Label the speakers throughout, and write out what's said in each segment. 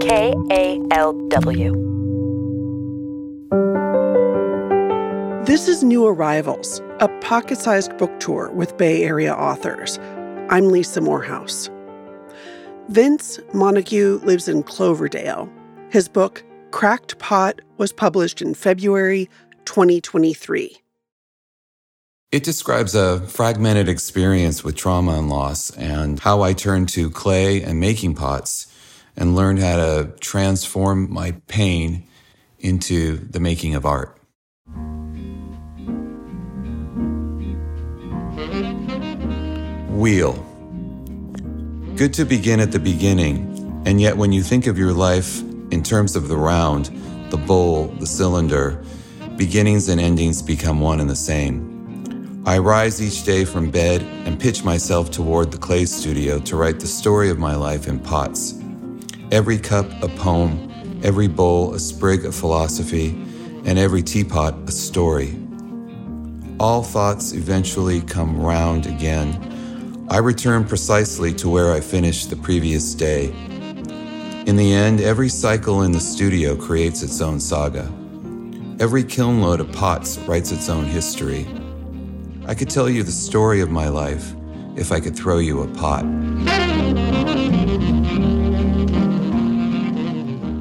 Speaker 1: KALW.
Speaker 2: This is New Arrivals, a pocket sized book tour with Bay Area authors. I'm Lisa Morehouse. Vince Montague lives in Cloverdale. His book, Cracked Pot, was published in February 2023.
Speaker 3: It describes a fragmented experience with trauma and loss and how I turned to clay and making pots and learned how to transform my pain into the making of art. Wheel. Good to begin at the beginning, and yet when you think of your life in terms of the round, the bowl, the cylinder, beginnings and endings become one and the same. I rise each day from bed and pitch myself toward the clay studio to write the story of my life in pots. Every cup a poem, every bowl a sprig of philosophy, and every teapot a story. All thoughts eventually come round again I return precisely to where I finished the previous day. In the end, every cycle in the studio creates its own saga. Every kiln load of pots writes its own history. I could tell you the story of my life if I could throw you a pot.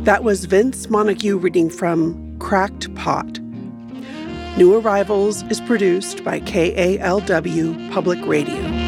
Speaker 2: That was Vince Montague reading from Cracked Pot. New Arrivals is produced by KALW Public Radio.